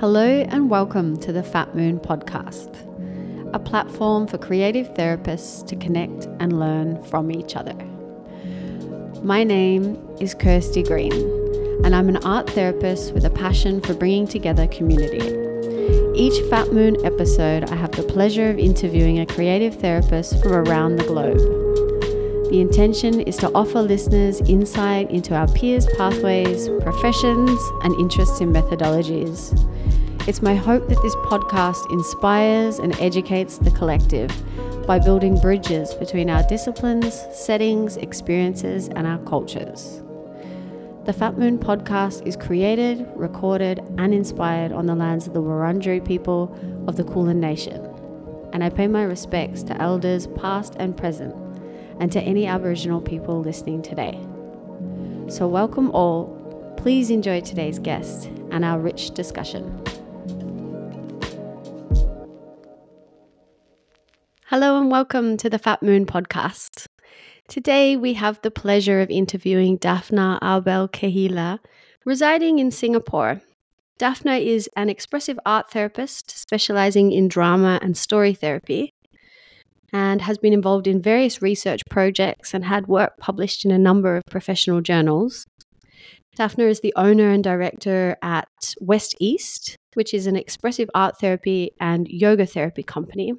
Hello and welcome to the Fat Moon podcast, a platform for creative therapists to connect and learn from each other. My name is Kirsty Greene, and I'm an art therapist with a passion for bringing together community. Each Fat Moon episode, I have the pleasure of interviewing a creative therapist from around the globe. The intention is to offer listeners insight into our peers' pathways, professions, and interests in methodologies. It's my hope that this podcast inspires and educates the collective by building bridges between our disciplines, settings, experiences, and our cultures. The Fat Moon podcast is created, recorded, and inspired on the lands of the Wurundjeri people of the Kulin Nation. And I pay my respects to elders past and present, and to any Aboriginal people listening today. So, welcome all. Please enjoy today's guest and our rich discussion. Hello and welcome to the Fat Moon podcast. Today we have the pleasure of interviewing Daphna Arbell Kehila, residing in Singapore. Daphna is an expressive art therapist specializing in drama and story therapy and has been involved in various research projects and had work published in a number of professional journals. Daphna is the owner and director at West East, which is an expressive art therapy and yoga therapy company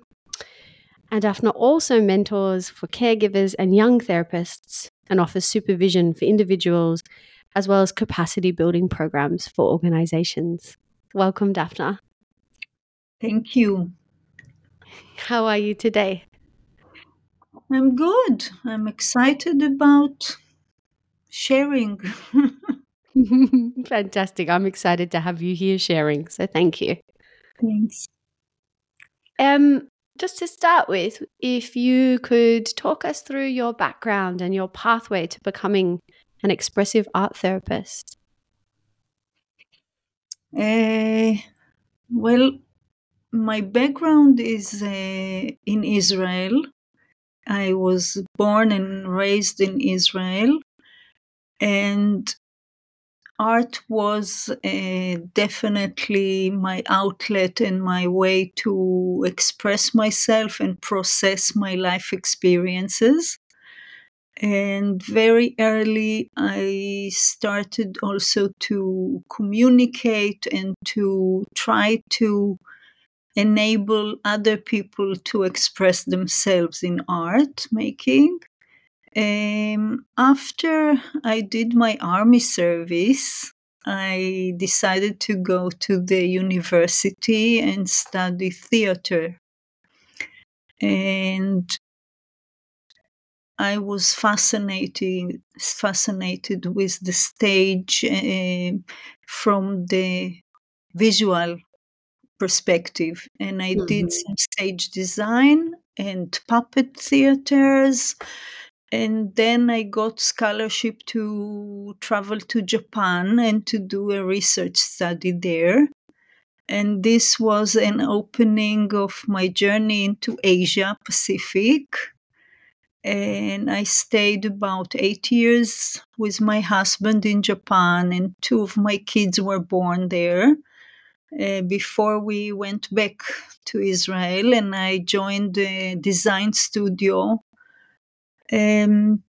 and Daphna also mentors for caregivers and young therapists and offers supervision for individuals as well as capacity building programs for organizations. Welcome, Daphna. Thank you. How are you today? I'm good. I'm excited about sharing. Fantastic. I'm excited to have you here sharing. So thank you. Thanks. Um, just to start with, if you could talk us through your background and your pathway to becoming an expressive art therapist. Uh, well, my background is uh, in Israel. I was born and raised in Israel. And art was uh, definitely my outlet and my way to express myself and process my life experiences. And very early, I started also to communicate and to try to enable other people to express themselves in art making. Um, after I did my army service, I decided to go to the university and study theater. And I was fascinated fascinated with the stage uh, from the visual perspective, and I mm-hmm. did some stage design and puppet theaters and then I got scholarship to travel to Japan and to do a research study there. And this was an opening of my journey into Asia Pacific. And I stayed about eight years with my husband in Japan, and two of my kids were born there. Uh, before we went back to Israel, and I joined a design studio um,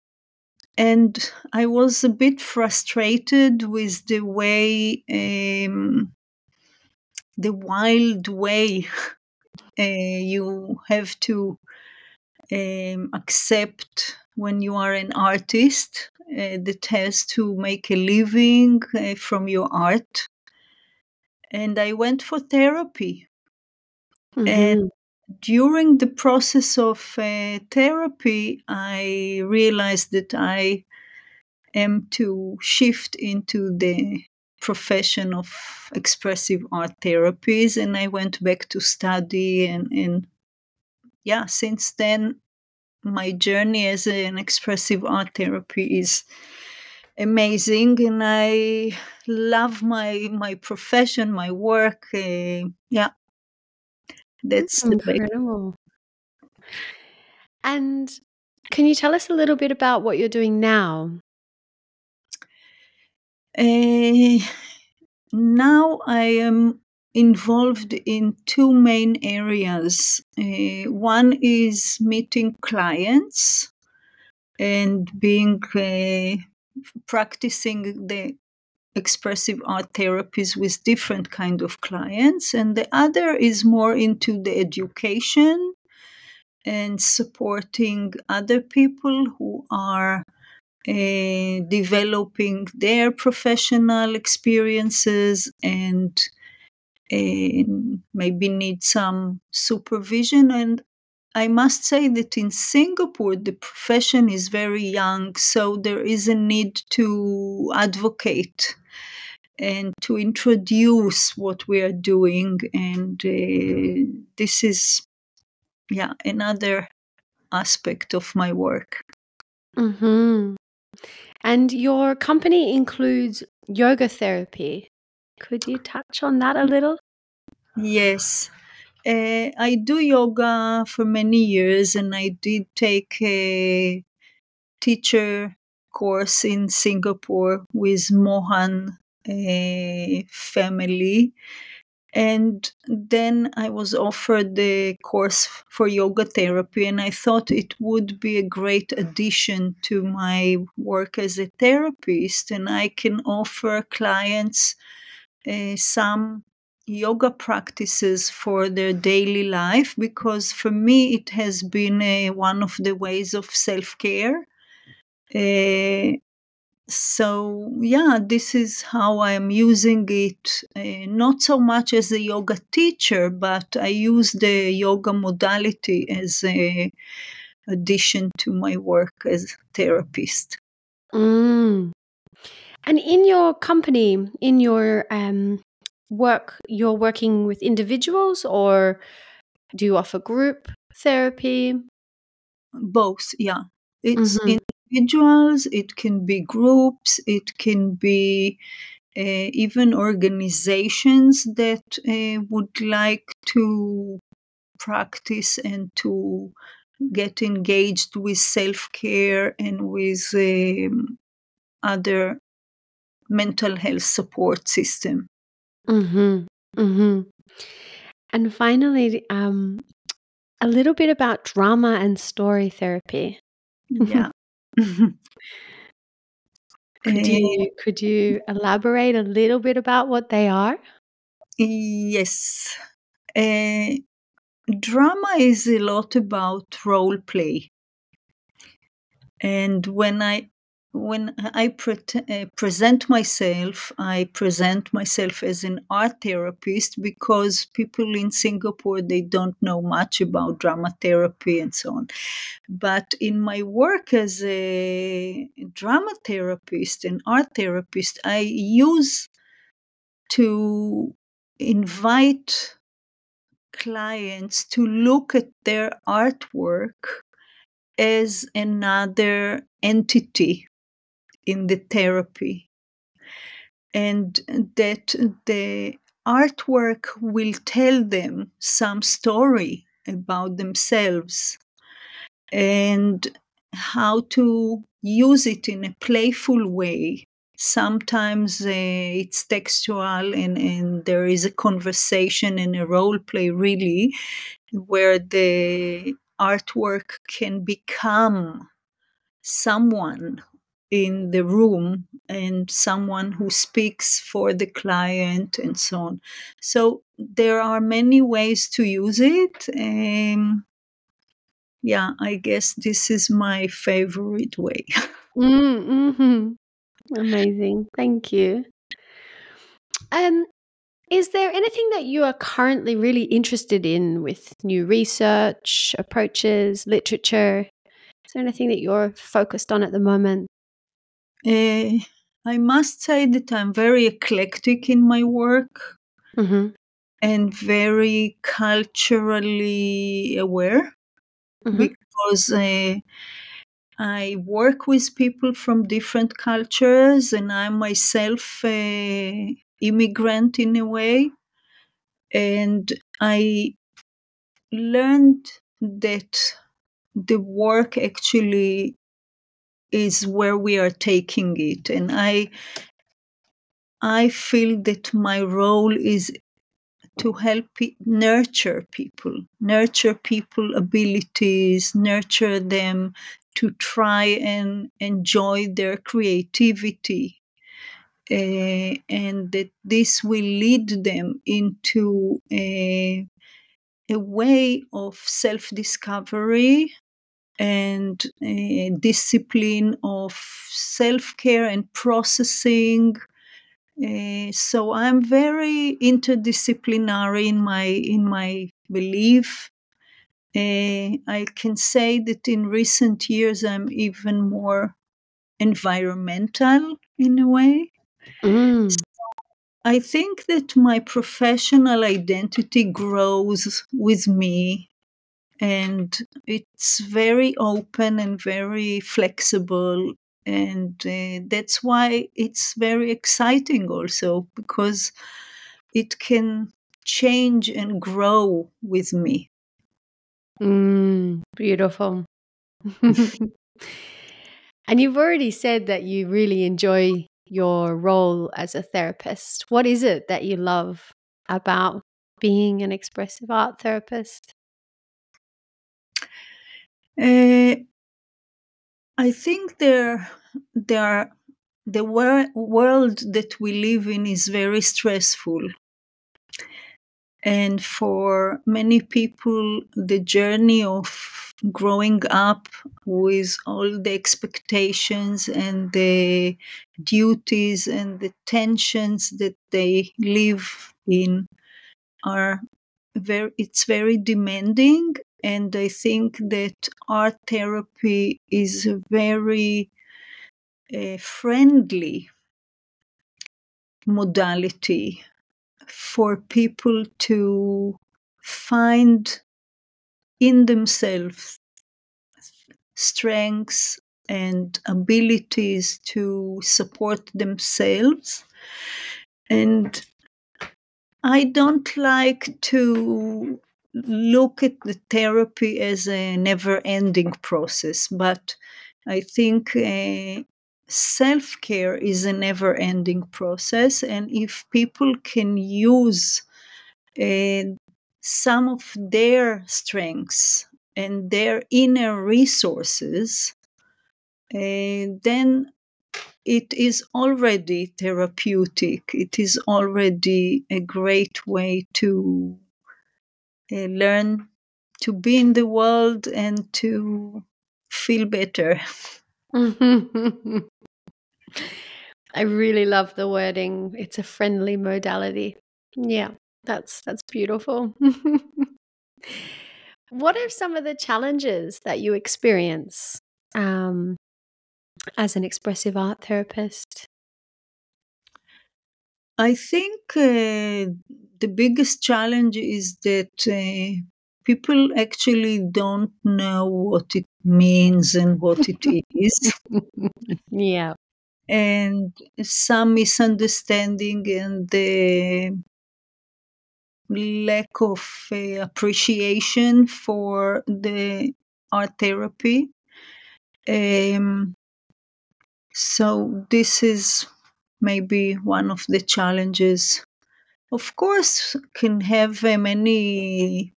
and I was a bit frustrated with the way, um, the wild way uh, you have to um, accept when you are an artist uh, that has to make a living uh, from your art. And I went for therapy. Mm-hmm. And during the process of uh, therapy, I realized that I am to shift into the profession of expressive art therapies, and I went back to study. And, and yeah, since then, my journey as an expressive art therapy is amazing and i love my my profession my work uh, yeah that's incredible. And can you tell us a little bit about what you're doing now? Uh, now I am involved in two main areas. Uh, one is meeting clients and being uh, practicing the expressive art therapies with different kind of clients and the other is more into the education and supporting other people who are uh, developing their professional experiences and uh, maybe need some supervision. And I must say that in Singapore, the profession is very young, so there is a need to advocate and to introduce what we are doing. And uh, this is, yeah, another aspect of my work. Mm-hmm. And your company includes yoga therapy. Could you touch on that a little? Yes. Uh, I do yoga for many years, and I did take a teacher course in Singapore with Mohan uh, family. And then I was offered the course for yoga therapy, and I thought it would be a great addition to my work as a therapist. And I can offer clients uh, some yoga practices for their daily life because for me it has been uh, one of the ways of self-care uh, so yeah this is how i am using it uh, not so much as a yoga teacher but i use the yoga modality as a addition to my work as therapist mm. and in your company in your um, work you're working with individuals or do you offer group therapy? Both yeah. It's mm-hmm. individuals it can be groups it can be uh, even organizations that uh, would like to practice and to get engaged with self-care and with um, other mental health support system Mm-hmm. Mm-hmm. And finally, um, a little bit about drama and story therapy. Yeah. could you could you elaborate a little bit about what they are? Yes. Uh, drama is a lot about role play. And when I when I pre- uh, present myself, I present myself as an art therapist because people in Singapore they don't know much about drama therapy and so on. But in my work as a drama therapist and art therapist, I use to invite clients to look at their artwork as another entity in the therapy and that the artwork will tell them some story about themselves and how to use it in a playful way. Sometimes uh, it's textual and, and there is a conversation and a role play, really, where the artwork can become someone in the room and someone who speaks for the client and so on. So there are many ways to use it. Um, yeah, I guess this is my favorite way. mm, hmm Amazing. Thank you. Um, is there anything that you are currently really interested in with new research, approaches, literature? Is there anything that you're focused on at the moment? Uh, I must say that I'm very eclectic in my work mm-hmm. and very culturally aware mm-hmm. because uh, I work with people from different cultures and I'm myself a immigrant in a way. And I learned that the work actually is where we are taking it and i i feel that my role is to help pe- nurture people, nurture people abilities, nurture them to try and enjoy their creativity. Uh, and that this will lead them into a, a way of self discovery and a discipline of self care and processing. Uh, so I'm very interdisciplinary in my in my belief. Uh, I can say that in recent years I'm even more environmental in a way. Mm. So I think that my professional identity grows with me and it's very open and very flexible and uh, that's why it's very exciting also because it can change and grow with me Mm, beautiful. and you've already said that you really enjoy your role as a therapist. What is it that you love about being an expressive art therapist? Uh, I think there, there, the wor- world that we live in is very stressful. And for many people, the journey of growing up with all the expectations and the duties and the tensions that they live in are very, it's very demanding. And I think that art therapy is a very uh, friendly modality for people to find in themselves strengths and abilities to support themselves. And I don't like to look at the therapy as a never ending process, but I think uh, self care is a never ending process. And if people can use uh, some of their strengths and their inner resources, uh, then it is already therapeutic. It is already a great way to learn to be in the world and to feel better. I really love the wording. It's a friendly modality. Yeah, that's that's beautiful. what are some of the challenges that you experience um, as an expressive art therapist? I think uh, the biggest challenge is that uh, people actually don't know what it means and what it is. yeah. And some misunderstanding and the lack of uh, appreciation for the art therapy. Um, so, this is maybe one of the challenges. Of course, can have uh, many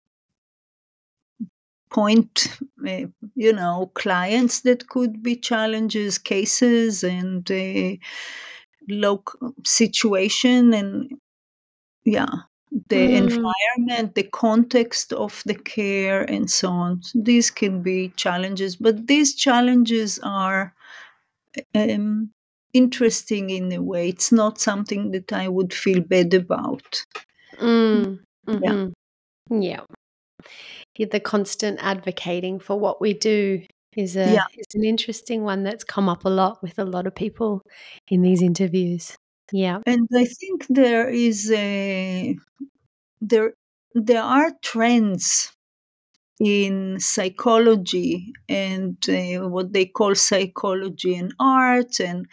point, uh, you know, clients that could be challenges, cases, and uh, local situation, and yeah, the Mm. environment, the context of the care, and so on. These can be challenges, but these challenges are um, interesting in a way. It's not something that I would feel bad about. Mm. Yeah. Mhm. Yeah. Yeah, The constant advocating for what we do is a Yeah. is an interesting one that's come up a lot with a lot of people in these interviews. Yeah. And I think there is a there there are trends in psychology and uh, what they call psychology and art and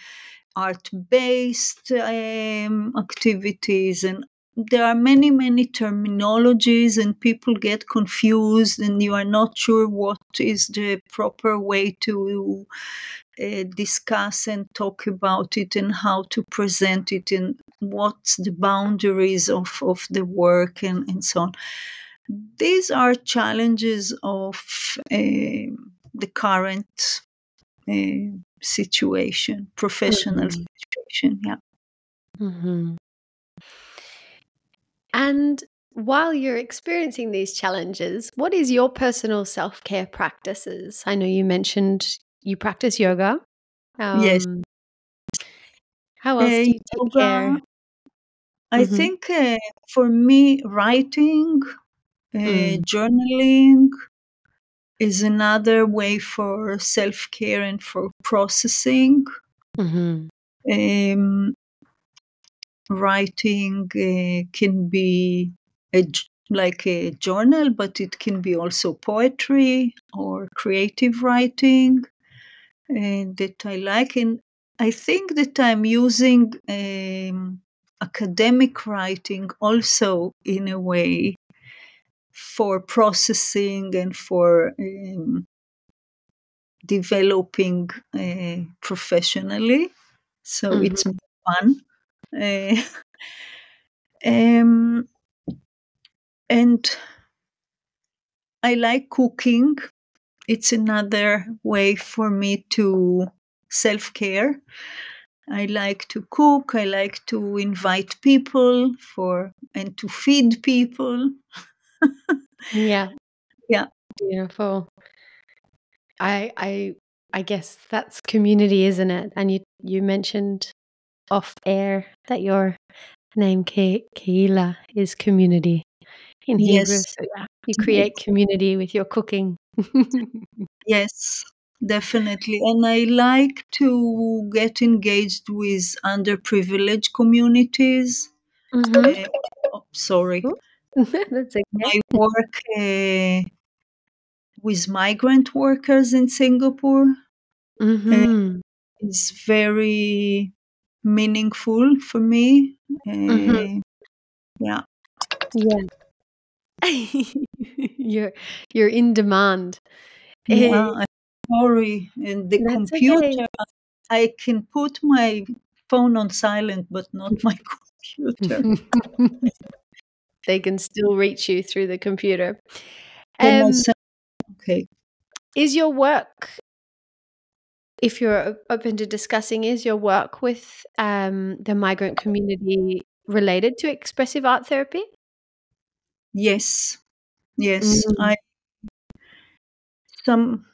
art based um, activities and there are many, many terminologies, and people get confused, and you are not sure what is the proper way to uh, discuss and talk about it, and how to present it, and what's the boundaries of, of the work, and, and so on. These are challenges of uh, the current uh, situation, professional mm-hmm. situation. Yeah. Mm-hmm. And while you're experiencing these challenges, what is your personal self care practices? I know you mentioned you practice yoga. Um, yes. How else uh, do you take yoga, care? I mm-hmm. think uh, for me, writing, mm. journaling is another way for self care and for processing. Mm-hmm. Um, writing uh, can be a, like a journal, but it can be also poetry or creative writing uh, that I like. And I think that I'm using um, academic writing also in a way for processing and for um, developing uh, professionally. So mm-hmm. it's fun. Uh, um, and I like cooking. It's another way for me to self care. I like to cook. I like to invite people for and to feed people. yeah. Yeah. Beautiful. I I I guess that's community, isn't it? And you you mentioned off air that your name Ke- Kehila is community in yes. Hebrew. So yeah, you create community with your cooking. yes, definitely. And I like to get engaged with underprivileged communities. Mm-hmm. Uh, oh, sorry. That's okay. I work uh, with migrant workers in Singapore. Mm-hmm. It's very meaningful for me. Mm-hmm. Uh, yeah. Yeah. you're you're in demand. Yeah, I'm sorry. And the That's computer, okay. I can put my phone on silent, but not my computer. They can still reach you through the computer. Um, okay. Is your work, if you're open to discussing, is your work with um, the migrant community related to expressive art therapy? Yes, yes. Mm. I some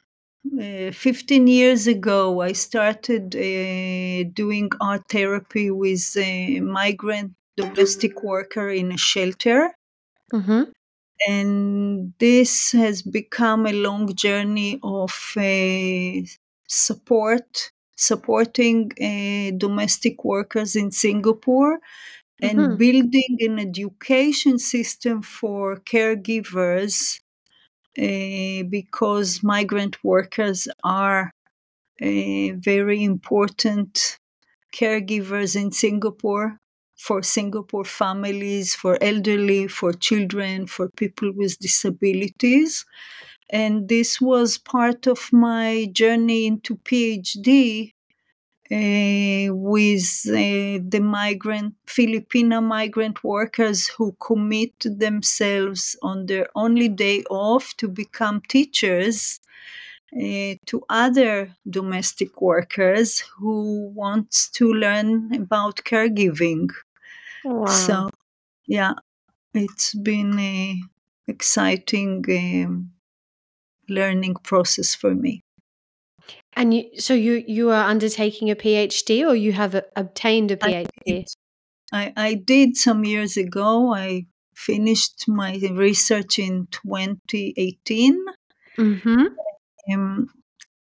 uh, 15 years ago, I started uh, doing art therapy with a migrant domestic worker in a shelter. Mm-hmm. And this has become a long journey of uh, support, supporting uh, domestic workers in Singapore and mm-hmm. building an education system for caregivers uh, because migrant workers are uh, very important caregivers in Singapore for Singapore families, for elderly, for children, for people with disabilities. And this was part of my journey into PhD uh, with uh, the migrant Filipino migrant workers who commit themselves on their only day off to become teachers uh, to other domestic workers who wants to learn about caregiving. Wow. So, yeah, it's been a exciting um, learning process for me. And you, so you you are undertaking a PhD, or you have a, obtained a PhD? I did, I, I did some years ago. I finished my research in 2018. Mm-hmm. Um,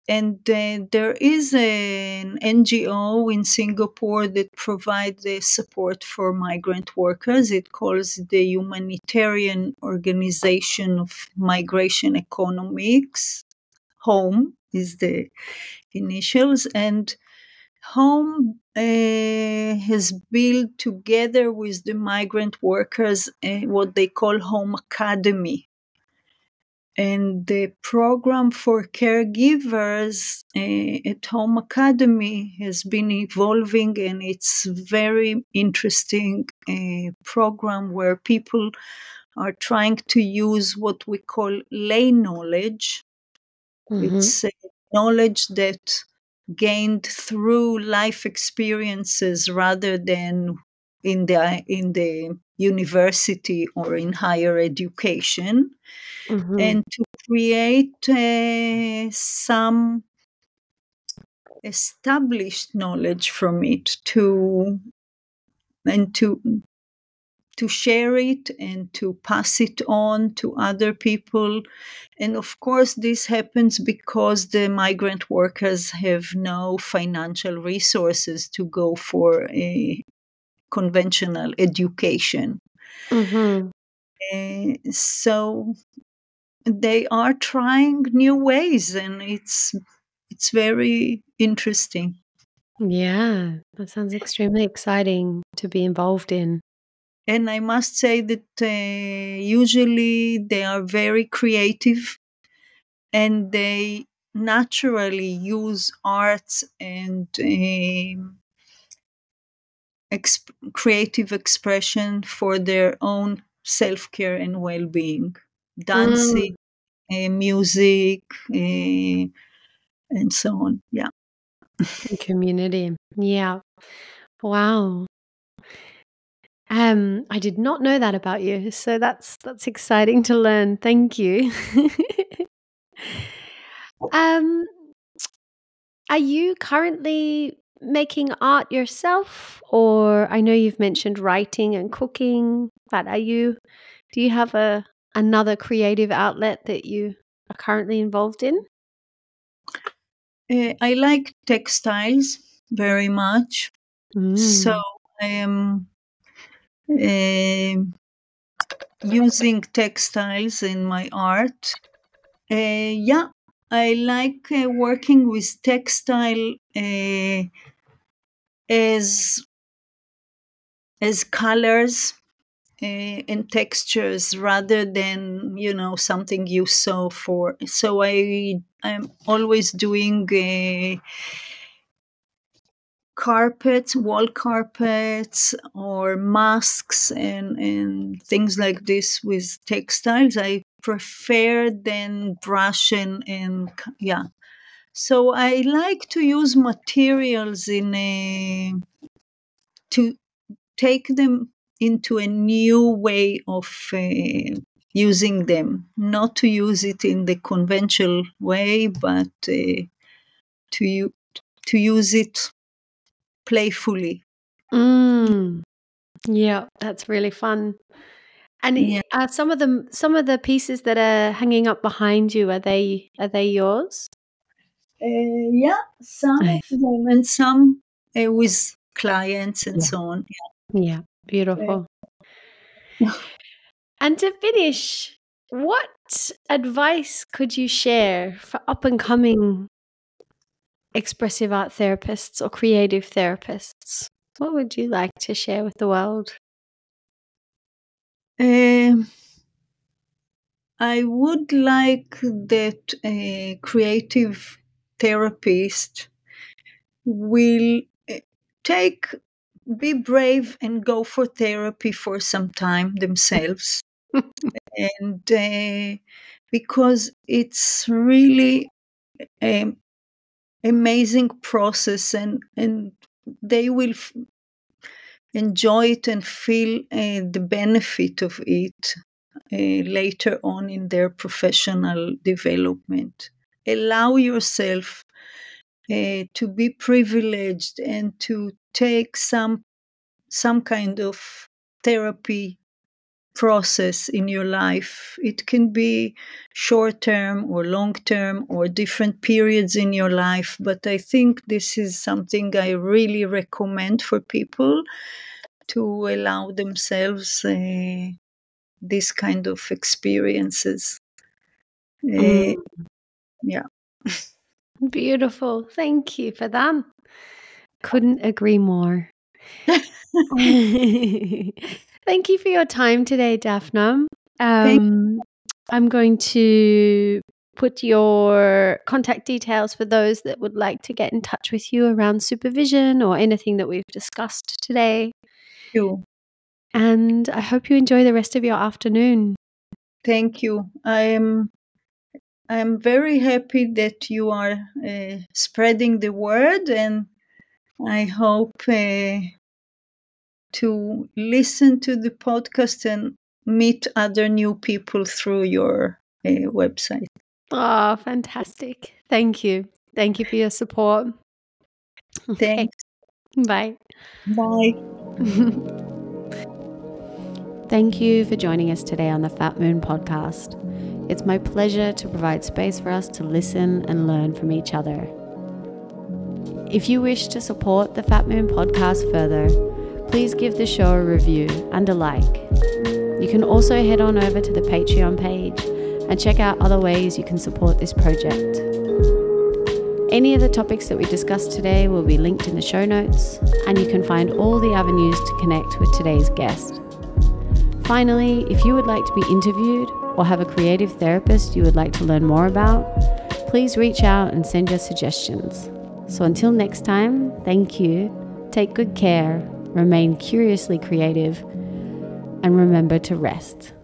and uh, there is an NGO in Singapore that provides the support for migrant workers. It calls the Humanitarian Organization of Migration Economics. HOME is the initials, and home uh, has built together with the migrant workers uh, what they call home academy and the program for caregivers uh, at home academy has been evolving and it's very interesting uh, program where people are trying to use what we call lay knowledge mm-hmm. it's knowledge that gained through life experiences rather than in the in the university or in higher education mm-hmm. and to create uh, some established knowledge from it to and to to share it and to pass it on to other people. And of course, this happens because the migrant workers have no financial resources to go for a conventional education. Mm-hmm. Uh, so they are trying new ways, and it's it's very interesting. Yeah, that sounds extremely exciting to be involved in. And I must say that uh, usually they are very creative and they naturally use arts and uh, exp- creative expression for their own self care and well being. Dancing, mm. uh, music, uh, and so on. Yeah. Community. Yeah. Wow. Um, I did not know that about you, so that's that's exciting to learn. Thank you. um, are you currently making art yourself, or I know you've mentioned writing and cooking, but are you? Do you have a another creative outlet that you are currently involved in? Uh, I like textiles very much, mm. so I am uh, using textiles in my art. Uh, yeah, I like uh, working with textile uh, as as colors uh, and textures rather than you know something you sew for. So I I'm always doing uh, carpets, wall carpets, or masks and, and things like this with textiles. I prefer than brush and, and yeah. So I like to use materials in a to take them into a new way of uh, using them, not to use it in the conventional way, but uh, to to use it playfully. Mm. Yeah, that's really fun. And yeah. are some of them some of the pieces that are hanging up behind you are they are they yours? Uh, yeah, some of them and some uh, with clients and yeah. so on. Yeah, yeah beautiful. and to finish, what advice could you share for up and coming expressive art therapists or creative therapists? What would you like to share with the world? Um, I would like that a creative therapist will eh, take, be brave and go for therapy for some time themselves. and uh, because it's really an amazing process and and they will enjoy it and feel uh, the benefit of it uh, later on in their professional development. Allow yourself uh, to be privileged and to take some some kind of therapy process in your life. It can be short term or long term or different periods in your life, but I think this is something I really recommend for people to allow themselves uh, this kind of experiences. Uh, yeah. Beautiful. Thank you for that. couldn't agree more. Thank you for your time today, Daphna. Um, I'm going to put your contact details for those that would like to get in touch with you around supervision or anything that we've discussed today. You. And I hope you enjoy the rest of your afternoon. Thank you. I am I'm very happy that you are uh, spreading the word, and I hope uh, to listen to the podcast and meet other new people through your uh, website. Oh, fantastic. Thank you. Thank you for your support. Okay. Thanks. Bye. Bye. Thank you for joining us today on the Fat Moon podcast. It's my pleasure to provide space for us to listen and learn from each other. If you wish to support the Fat Moon podcast further, please give the show a review and a like. You can also head on over to the Patreon page and check out other ways you can support this project. Any of the topics that we discussed today will be linked in the show notes, and you can find all the avenues to connect with today's guest. Finally, if you would like to be interviewed or have a creative therapist you would like to learn more about, please reach out and send your suggestions. So until next time, thank you, take good care, remain curiously creative, and remember to rest.